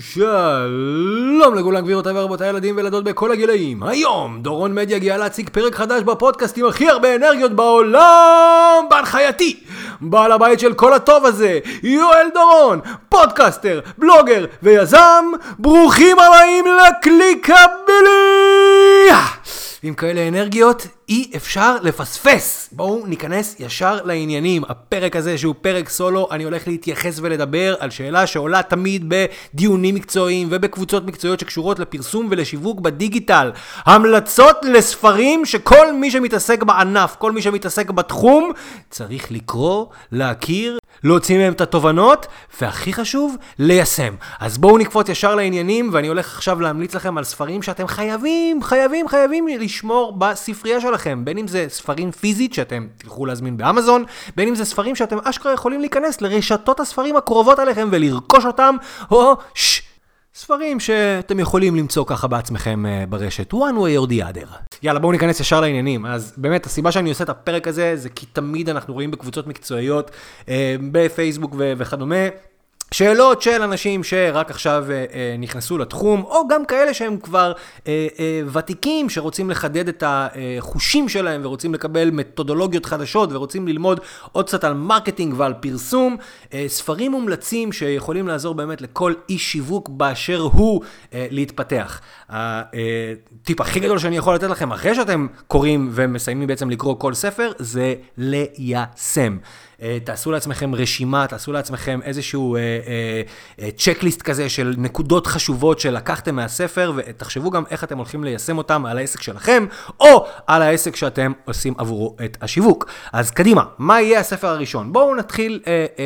שלום לכולם גבירותיי ורבותיי ילדים וילדות בכל הגילאים. היום דורון מדיה הגיע להציג פרק חדש בפודקאסט עם הכי הרבה אנרגיות בעולם בהנחייתי בעל הבית של כל הטוב הזה יואל דורון פודקאסטר בלוגר ויזם. ברוכים הבאים לקליקבילי עם כאלה אנרגיות אי אפשר לפספס. בואו ניכנס ישר לעניינים. הפרק הזה שהוא פרק סולו, אני הולך להתייחס ולדבר על שאלה שעולה תמיד בדיונים מקצועיים ובקבוצות מקצועיות שקשורות לפרסום ולשיווק בדיגיטל. המלצות לספרים שכל מי שמתעסק בענף, כל מי שמתעסק בתחום, צריך לקרוא, להכיר, להוציא מהם את התובנות, והכי חשוב, ליישם. אז בואו נקפוץ ישר לעניינים, ואני הולך עכשיו להמליץ לכם על ספרים שאתם חייבים, חייבים, חייבים לשמור בספרייה שלכם. בין אם זה ספרים פיזית שאתם תלכו להזמין באמזון, בין אם זה ספרים שאתם אשכרה יכולים להיכנס לרשתות הספרים הקרובות עליכם ולרכוש אותם, או ששש. ספרים שאתם יכולים למצוא ככה בעצמכם uh, ברשת, one way or the other. יאללה, בואו ניכנס ישר לעניינים. אז באמת, הסיבה שאני עושה את הפרק הזה, זה כי תמיד אנחנו רואים בקבוצות מקצועיות, uh, בפייסבוק וכדומה. שאלות של אנשים שרק עכשיו אה, אה, נכנסו לתחום, או גם כאלה שהם כבר אה, ותיקים, שרוצים לחדד את החושים שלהם ורוצים לקבל מתודולוגיות חדשות ורוצים ללמוד עוד קצת על marketing ועל פרסום. ספרים מומלצים שיכולים לעזור באמת לכל איש שיווק באשר הוא להתפתח. הטיפ הכי גדול שאני יכול לתת לכם אחרי שאתם קוראים ומסיימים בעצם לקרוא כל ספר, זה ליישם. אה, תעשו לעצמכם רשימה, תעשו לעצמכם איזשהו checklist אה, אה, כזה של נקודות חשובות שלקחתם מהספר, ותחשבו גם איך אתם הולכים ליישם אותם על העסק שלכם, או על העסק שאתם עושים עבורו את השיווק. אז קדימה, מה יהיה הספר הראשון? בואו נתחיל אה, אה,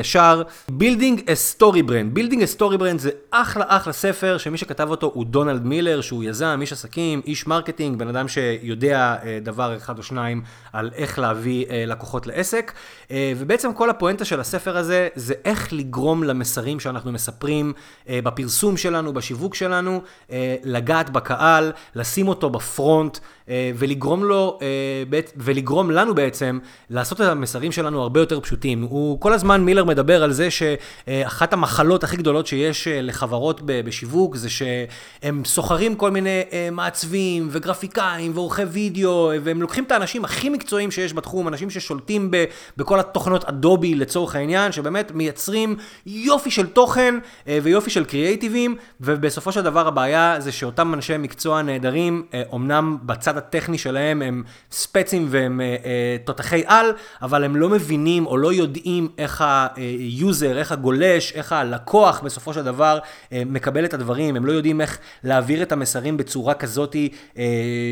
ישר. Building a Story Brand. Building a Story Brand זה אחלה אחלה ספר, שמי שכתב אותו הוא דונלד מילר, שהוא יזם, איש עסקים, איש marketing, בן אדם שיודע אה, דבר אחד או שניים על איך להביא אה, לקוחות לעסק. אה, ובעצם כל הפואנטה של הספר הזה, זה איך לגרום למסרים שאנחנו מספרים אה, בפרסום שלנו, בשיווק שלנו, אה, לגעת בקהל, לשים אותו בפרונט. ולגרום לו, ולגרום לנו בעצם לעשות את המסרים שלנו הרבה יותר פשוטים. הוא כל הזמן, מילר מדבר על זה שאחת המחלות הכי גדולות שיש לחברות בשיווק, זה שהם סוחרים כל מיני מעצבים וגרפיקאים ועורכי וידאו, והם לוקחים את האנשים הכי מקצועיים שיש בתחום, אנשים ששולטים בכל התוכנות אדובי לצורך העניין, שבאמת מייצרים יופי של תוכן אה, ויופי של קריאייטיבים, ובסופו של דבר הבעיה זה שאותם אנשי מקצוע נהדרים, אומנם אה, בצד הטכני שלהם הם ספצים והם אה, תותחי על, אבל הם לא מבינים או לא יודעים איך ה user, איך הגולש, איך הלקוח בסופו של דבר מקבל את הדברים, הם לא יודעים איך להעביר את המסרים בצורה כזאת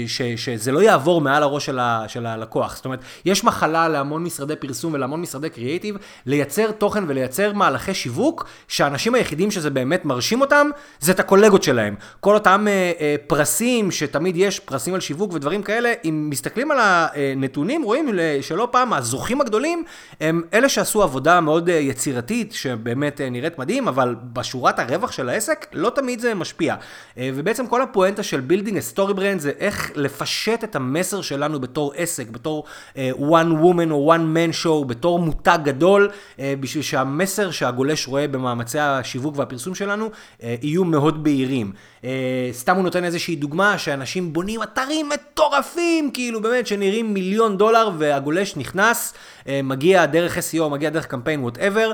ש, שזה לא יעבור מעל הראש של, ה, של הלקוח. זאת אומרת, יש מחלה להמון משרדי פרסום ולהמון משרדי קריאייטיב, לייצר תוכן ולייצר מהלכי שיווק, שהאנשים היחידים שזה באמת מרשים אותם, זה את הקולגות שלהם. כל אותם אה, אה, פרסים, שתמיד יש פרסים על שיווק ודברים כאלה, אם מסתכלים על הנתונים, רואים שלא פעם הזוכים הגדולים, הם אלה שעשו עבודה מאוד אה, יצירתית, שבאמת אה, נראית מדהים, אבל בשורת הרווח של העסק, לא תמיד זה משפיע. אה, ובעצם כל הפואנטה של a Story Brand זה איך לפשט את המסר שלנו בתור עסק, בתור one woman או one man show, בתור מותג גדול, בשביל שהמסר שהגולש רואה במאמצי השיווק והפרסום שלנו יהיו מאוד בהירים. אה, סתם הוא נותן איזושהי דוגמה שאנשים בונים אתרים מטורפים, כאילו באמת שנראים מיליון דולר והגולש נכנס, מגיע דרך SEO, מגיע דרך קמפיין, whatever,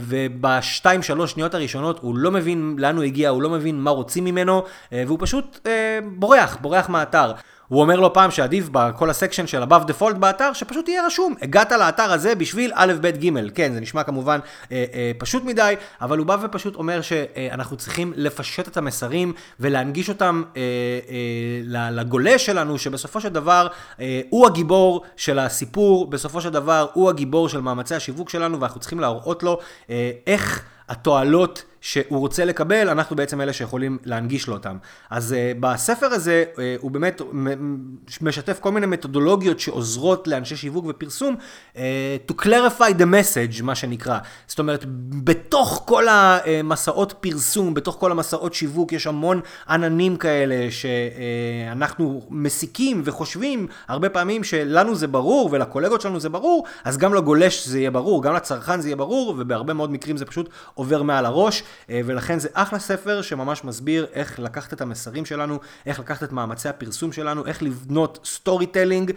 ובשתיים שלוש שניות הראשונות הוא לא מבין לאן הוא הגיע, הוא לא מבין מה רוצים ממנו, והוא פשוט בורח, בורח מהאתר. הוא אומר לו פעם שעדיף בכל הסקשן של above default באתר, שפשוט יהיה רשום, הגעת לאתר הזה בשביל א', ב', ג'. כן, זה נשמע כמובן אה, אה, פשוט מדי, אבל הוא בא ופשוט אומר שאנחנו צריכים לפשט את המסרים ולהנגיש אותם אה, אה, לגולש שלנו, שבסופו של דבר אה, הוא הגיבור של הסיפור, בסופו של דבר הוא הגיבור של מאמצי השיווק שלנו, ואנחנו צריכים להראות לו אה, איך... התועלות שהוא רוצה לקבל, אנחנו בעצם אלה שיכולים להנגיש לו אותם. אז uh, בספר הזה uh, הוא באמת משתף כל מיני מתודולוגיות שעוזרות לאנשי שיווק ופרסום uh, to clarify the message, מה שנקרא. זאת אומרת, בתוך כל המסעות פרסום, בתוך כל המסעות שיווק, יש המון עננים כאלה שאנחנו מסיקים וחושבים הרבה פעמים שלנו זה ברור ולקולגות שלנו זה ברור, אז גם לגולש זה יהיה ברור, גם לצרכן זה יהיה ברור, ובהרבה מאוד מקרים זה פשוט עובר מעל הראש, ולכן זה אחלה ספר שממש מסביר איך לקחת את המסרים שלנו, איך לקחת את מאמצי הפרסום שלנו, איך לבנות storytelling,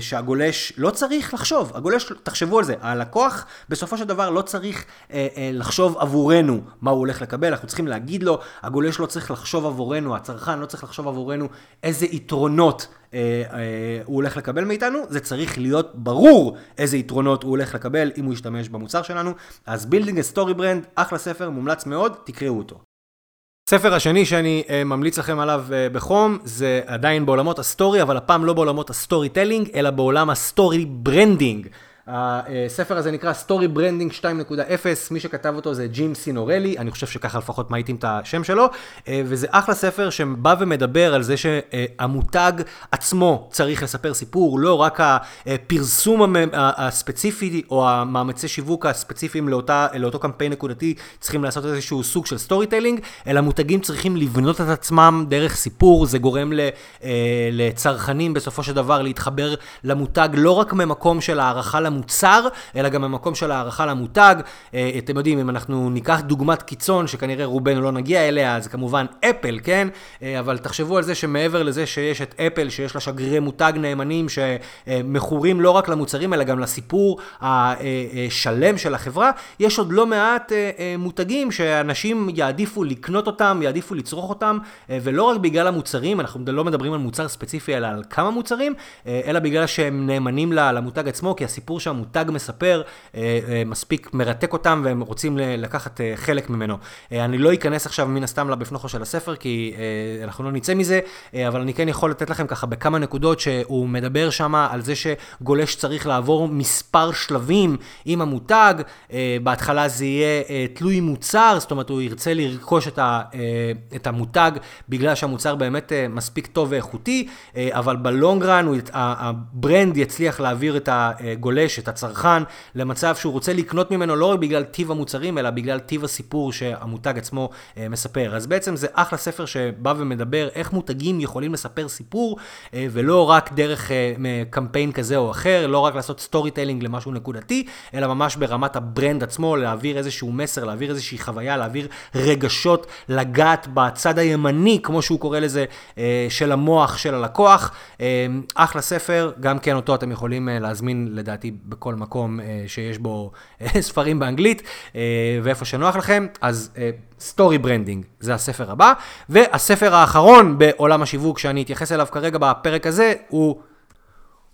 שהגולש לא צריך לחשוב, הגולש, תחשבו על זה, הלקוח בסופו של דבר לא צריך לחשוב עבורנו מה הוא הולך לקבל, אנחנו צריכים להגיד לו, הגולש לא צריך לחשוב עבורנו, הצרכן לא צריך לחשוב עבורנו איזה יתרונות אה, אה, הוא הולך לקבל מאיתנו, זה צריך להיות ברור איזה יתרונות הוא הולך לקבל אם הוא ישתמש במוצר שלנו. אז a Story Brand, אחלה ספר, מומלץ מאוד, תקראו אותו. הספר השני שאני uh, ממליץ לכם עליו בחום, זה עדיין בעולמות ה story, אבל הפעם לא בעולמות ה storytelling, אלא בעולם ה story branding. הספר הזה נקרא Story Branding 2.0, מי שכתב אותו זה ג'ים סינורלי, אני חושב שככה לפחות מאייתים את השם שלו, אה, וזה אחלה ספר שבא ומדבר על זה שהמותג עצמו צריך לספר סיפור, לא רק הפרסום הספציפי או המאמצי שיווק הספציפיים לאותה, לאותו קמפיין נקודתי צריכים לעשות איזשהו סוג של storytelling, אלא מותגים צריכים לבנות את עצמם דרך סיפור, זה גורם אה, לצרכנים בסופו של דבר להתחבר למותג לא רק ממקום של הערכה למותג, למוצר, אלא גם במקום של הערכה למותג. אה, אתם יודעים, אם אנחנו ניקח דוגמת קיצון, שכנראה רובנו לא נגיע אליה, זה כמובן אפל, כן? אה, אבל תחשבו על זה שמעבר לזה שיש את אפל, שיש לה שגרירי מותג נאמנים, שמכורים לא רק למוצרים, אלא גם לסיפור השלם של החברה, יש עוד לא מעט אה, מותגים שאנשים יעדיפו לקנות אותם, יעדיפו לצרוך אותם, ולא רק בגלל המוצרים, אנחנו לא מדברים על מוצר ספציפי, אלא על כמה מוצרים, אלא בגלל שהם נאמנים למותג עצמו, כי הסיפור שהמותג מספר אה, אה, מספיק מרתק אותם והם רוצים לקחת אה, חלק ממנו. אני לא אכנס עכשיו מן הסתם לבפנוכו של הספר, כי אנחנו לא נצא מזה, אבל אני כן יכול לתת לכם ככה בכמה נקודות שהוא מדבר שם על זה שגולש צריך לעבור מספר שלבים עם המותג. בהתחלה זה יהיה תלוי מוצר, זאת אומרת הוא ירצה לרכוש את, המותג בגלל שהמוצר באמת מספיק טוב ואיכותי, אבל ב long run ה brand יצליח להעביר את הגולש את הצרכן, למצב שהוא רוצה לקנות ממנו לא רק בגלל טיב המוצרים, אלא בגלל טיב הסיפור שהמותג עצמו אה, מספר. אז בעצם זה אחלה ספר שבא ומדבר איך מותגים יכולים לספר סיפור, אה, ולא רק דרך אה, קמפיין כזה או אחר, לא רק לעשות storytelling למשהו נקודתי, אלא ממש ברמת ה brand עצמו, להעביר איזשהו מסר, להעביר איזושהי חוויה, להעביר רגשות, לגעת בצד הימני, כמו שהוא קורא לזה, של המוח של הלקוח. אחלה ספר, גם כן אותו אתם יכולים להזמין לדעתי בכל מקום אה, שיש בו אה, ספרים באנגלית, אה, ואיפה שנוח לכם, אז Story Branding זה הספר הבא. והספר האחרון בעולם השיווק שאני אתייחס אליו כרגע בפרק הזה, הוא...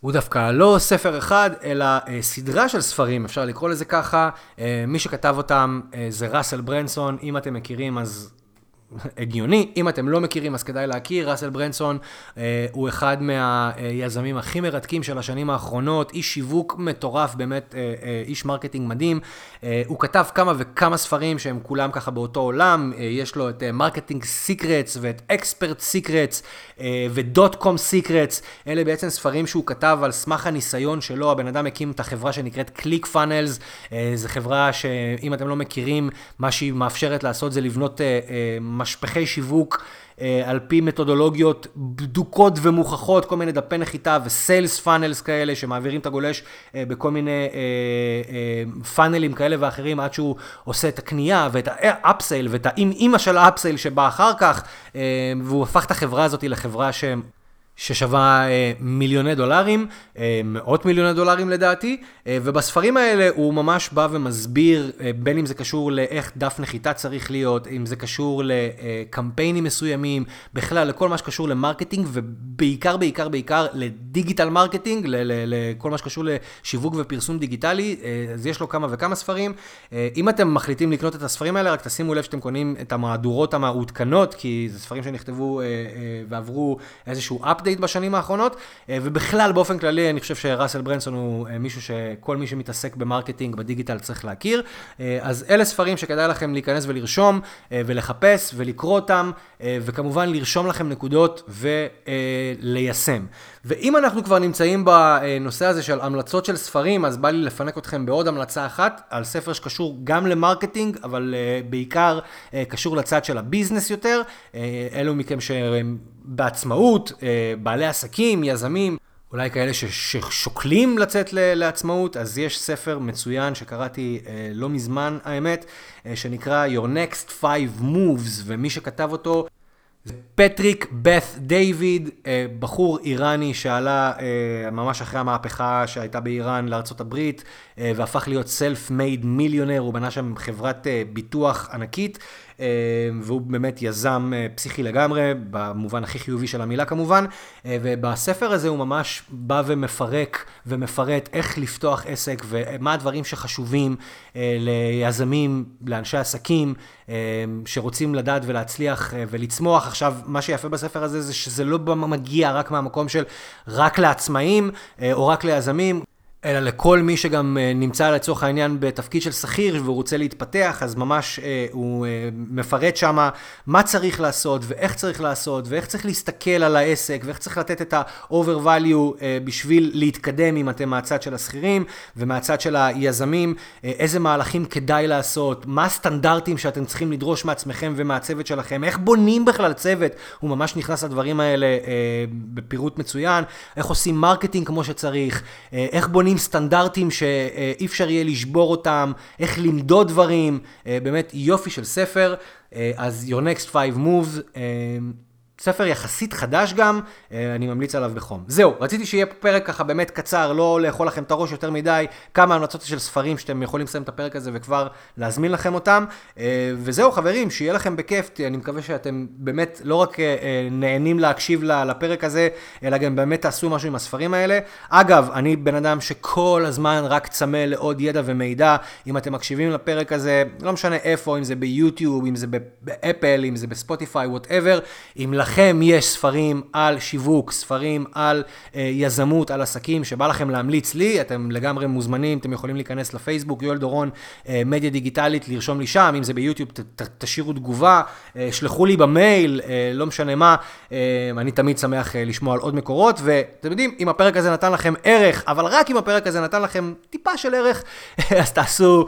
הוא דווקא לא ספר אחד, אלא אה, סדרה של ספרים, אפשר לקרוא לזה ככה. אה, מי שכתב אותם אה, זה ראסל ברנסון, אם אתם מכירים אז הגיוני. אם אתם לא מכירים, אז כדאי להכיר. ראסל ברנסון אה, הוא אחד מהיזמים הכי מרתקים של השנים האחרונות, איש שיווק מטורף, באמת אה, אה, איש marketing מדהים. אה, הוא כתב כמה וכמה ספרים שהם כולם ככה באותו עולם. אה, יש לו את Marketing אה, Secrets ואת Expert Secrets ו DotCom Secrets. אלה בעצם ספרים שהוא כתב על סמך הניסיון שלו. הבן אדם הקים את החברה שנקראת ClickFunnels. אה, זו חברה שאם אתם לא מכירים, מה שהיא מאפשרת לעשות זה לבנות... אה, אה, משפכי שיווק אה, על פי מתודולוגיות בדוקות ומוכחות, כל מיני דפי נחיתה ו sales funnels כאלה שמעבירים את הגולש אה, בכל מיני אה, פאנלים כאלה ואחרים עד שהוא עושה את הקנייה ואת ה upsell ואת האימא של ה upsell שבא אחר כך, והוא הפך את החברה הזאת לחברה שהם... ששווה אה, מיליוני דולרים, אה, מאות מיליוני דולרים לדעתי, אה, ובספרים האלה הוא ממש בא ומסביר, בין אם זה קשור לאיך דף נחיתה צריך להיות, אם זה קשור לקמפיינים מסוימים, בכלל לכל מה שקשור ל marketing, ובעיקר, בעיקר, בעיקר ל digital marketing, לכל מה שקשור לשיווק ופרסום דיגיטלי, אה, אז יש לו כמה וכמה ספרים. אה, אם אתם מחליטים לקנות את הספרים האלה, רק תשימו לב שאתם קונים את המהדורות המעודכנות, כי זה ספרים שנכתבו אה, ועברו איזשהו אפ update בשנים האחרונות, ובכלל, באופן כללי, אני חושב שראסל ברנסון הוא מישהו שכל מי שמתעסק ב marketing, בדיגיטל, צריך להכיר. אז אלה ספרים שכדאי לכם להיכנס ולרשום, ולחפש, ולקרוא אותם, וכמובן לרשום לכם נקודות וליישם. ואם אנחנו כבר נמצאים בנושא הזה של המלצות של ספרים, אז בא לי לפנק אתכם בעוד המלצה אחת, על ספר שקשור גם ל marketing, אבל בעיקר קשור לצד של ה business יותר. אלו מכם שהם בעצמאות, בעלי עסקים, יזמים. אולי כאלה ששוקלים לצאת לעצמאות, אז יש ספר מצוין שקראתי אה, לא מזמן, האמת, אה, שנקרא Your Next Five Moves, ומי שכתב אותו זה פטריק בת דיוויד, אה, בחור איראני שעלה אה, ממש אחרי המהפכה שהייתה באיראן לארה"ב, אה, והפך להיות סלף מייד מיליונר, הוא בנה שם חברת ביטוח ענקית. אה, והוא באמת יזם אה, פסיכי לגמרי, במובן הכי חיובי של המילה כמובן, אה, ובספר הזה הוא ממש בא ומפרק ומפרט איך לפתוח עסק ומה הדברים שחשובים ליזמים, לאנשי עסקים, שרוצים לדעת ולהצליח ולצמוח. עכשיו, מה שיפה בספר הזה זה שזה לא מגיע רק מהמקום של רק לעצמאים או רק ליזמים. אלא לכל מי שגם אה, נמצא לצורך העניין בתפקיד של שכיר והוא רוצה להתפתח, אז ממש אה, הוא אה, מפרט שם מה צריך לעשות ואיך צריך לעשות ואיך צריך להסתכל על העסק ואיך צריך לתת את ה-over value בשביל להתקדם אם אתם מהצד של השכירים ומהצד של היזמים, איזה מהלכים כדאי לעשות, מה הסטנדרטים שאתם צריכים לדרוש מעצמכם ומהצוות שלכם, איך בונים בכלל צוות, הוא ממש נכנס לדברים האלה בפירוט מצוין, איך עושים marketing כמו שצריך, איך בונים קובעים סטנדרטים שאי אפשר יהיה לשבור אותם, איך למדוד דברים, אה, באמת יופי של ספר. אה, אז Your Next Five Moves. ספר יחסית חדש גם, אה, אני ממליץ עליו בחום. זהו, רציתי שיהיה פרק ככה באמת קצר, לא לאכול לכם את הראש יותר מדי, כמה המלצות של ספרים שאתם יכולים לסיים את הפרק הזה וכבר להזמין לכם אותם. אה, וזהו חברים, שיהיה לכם בכיף, אני מקווה שאתם באמת לא רק אה, נהנים להקשיב לפרק הזה, אלא גם באמת תעשו משהו עם הספרים האלה. אגב, אני בן אדם שכל הזמן רק צמא לעוד ידע ומידע. אם אתם מקשיבים לפרק הזה, לא משנה איפה, אם זה ביוטיוב, אם זה באפל, אם זה בספוטיפיי, whatever, אם לכם יש ספרים על שיווק, ספרים על אה, יזמות, על עסקים, שבא לכם להמליץ לי, אתם לגמרי מוזמנים, אתם יכולים להיכנס לפייסבוק, יואל דורון, אה, מדיה דיגיטלית, לרשום לי שם, אם זה ביוטיוב, ת, ת, תשאירו תגובה, אה, שלחו לי במייל, אה, לא משנה מה, אה, אני תמיד שמח אה, לשמוע על עוד מקורות, ואתם יודעים, אם הפרק הזה נתן לכם ערך, אבל רק אם הפרק הזה נתן לכם טיפה של ערך, אז תעשו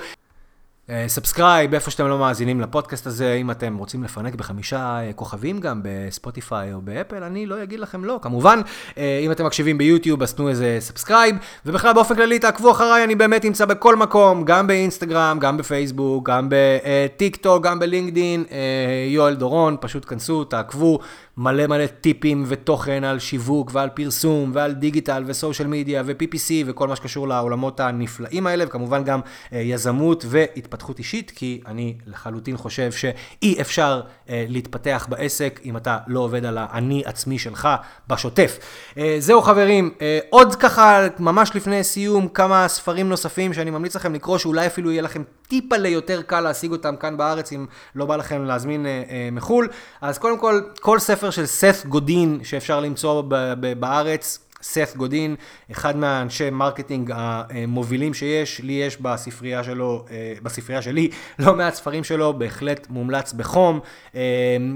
subscribe, איפה שאתם לא מאזינים לפודקאסט הזה, אם אתם רוצים לפנק בחמישה אה, כוכבים גם בספוטיפיי או באפל, אני לא אגיד לכם לא. כמובן, אה, אם אתם מקשיבים ביוטיוב, אז תנו איזה subscribe, ובכלל באופן כללי תעקבו אחריי, אני באמת נמצא בכל מקום, גם באינסטגרם, גם בפייסבוק, גם בטיק טוק, גם בלינקדין, אה, יואל דורון, פשוט כנסו, תעקבו. מלא מלא טיפים ותוכן על שיווק ועל פרסום ועל דיגיטל וסושיאל מדיה ו-PPC וכל מה שקשור לעולמות הנפלאים האלה, וכמובן גם אה, יזמות והתפתחות אישית, כי אני לחלוטין חושב שאי אפשר אה, להתפתח בעסק אם אתה לא עובד על האני עצמי שלך בשוטף. אה, זהו חברים, עוד ככה, ממש לפני סיום, כמה ספרים נוספים שאני ממליץ לכם לקרוא, שאולי אפילו יהיה לכם טיפה ליותר קל להשיג אותם כאן בארץ, אם לא בא לכם להזמין אה, אה, מחו"ל. אז קודם כל, כל ספר של סת' גודין שאפשר למצוא ב- ב- בארץ, סת' גודין, אחד מהאנשי marketing המובילים שיש, לי יש בספרייה שלו, אה, בספרייה שלי, לא מעט ספרים שלו, בהחלט מומלץ בחום. אה,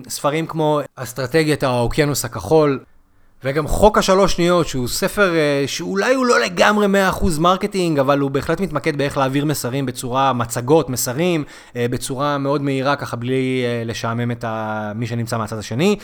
ספרים כמו אסטרטגיית האוקיינוס הכחול, וגם חוק השלוש שניות, שהוא ספר אה, שאולי הוא לא לגמרי 100% מרקטינג, אבל הוא בהחלט מתמקד באיך להעביר מסרים בצורה, מצגות, מסרים, בצורה מאוד מהירה, ככה בלי לשעמם את. מי שנמצא מהצד השני.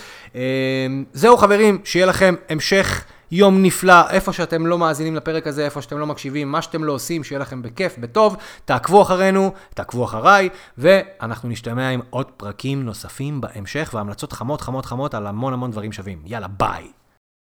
זהו חברים, שיהיה לכם המשך יום נפלא, איפה שאתם לא מאזינים לפרק הזה, איפה שאתם לא מקשיבים, מה שאתם לא עושים, שיהיה לכם בכיף, בטוב, תעקבו אחרינו, תעקבו אחריי, ואנחנו נשתמע עם עוד פרקים נוספים בהמשך, והמלצות חמות חמות חמות על המון המון דברים שווים. יאללה, ביי.